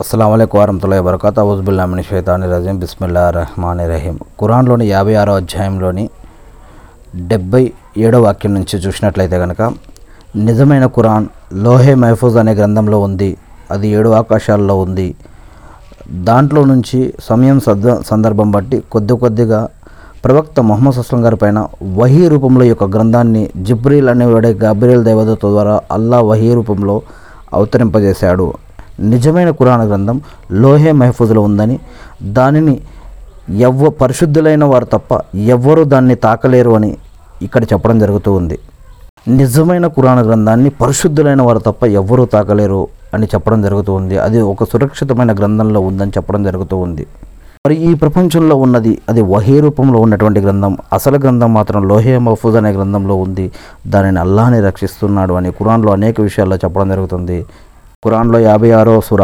అస్సలం అయికు వరహతుల్లా వబర్కాత్ అవుజుబుల్లామిని షైతాని రజీం. బిస్మిల్లా రహమాన్ రహీం. కురాన్లోని యాభై ఆరో అధ్యాయంలోని డెబ్బై ఏడో వాక్యం నుంచి చూసినట్లయితే కనుక నిజమైన కురాన్ లోహే మహఫూజ్ అనే గ్రంథంలో ఉంది అది ఏడు ఆకాశాల్లో ఉంది. దాంట్లో నుంచి సమయం సద్ సందర్భం బట్టి కొద్ది కొద్దిగా ప్రవక్త మొహమ్మద్ అస్లం గారి పైన వహీ రూపంలో ఈ యొక్క గ్రంథాన్ని జిబ్రీల్ అనేవాడే గాబ్రియల్ దేవదూత ద్వారా అల్లా వహీ రూపంలో అవతరింపజేశాడు. నిజమైన కురాణ గ్రంథం లోహే మహఫూజ్లో ఉందని దానిని ఎవ్వ పరిశుద్ధులైన వారు తప్ప ఎవ్వరూ దాన్ని తాకలేరు అని ఇక్కడ చెప్పడం జరుగుతూ ఉంది. నిజమైన కురాణ గ్రంథాన్ని పరిశుద్ధులైన వారు తప్ప ఎవ్వరూ తాకలేరు అని చెప్పడం జరుగుతూ ఉంది. అది ఒక సురక్షితమైన గ్రంథంలో ఉందని చెప్పడం జరుగుతూ ఉంది. మరి ఈ ప్రపంచంలో ఉన్నది అది వహే రూపంలో ఉన్నటువంటి గ్రంథం అసలు గ్రంథం మాత్రం లోహే మహఫూజ్ అనే గ్రంథంలో ఉంది. దానిని అల్లాహని రక్షిస్తున్నాడు అని కురాన్లో అనేక విషయాల్లో చెప్పడం జరుగుతుంది. కురాన్లో యాభై ఆరో సుర.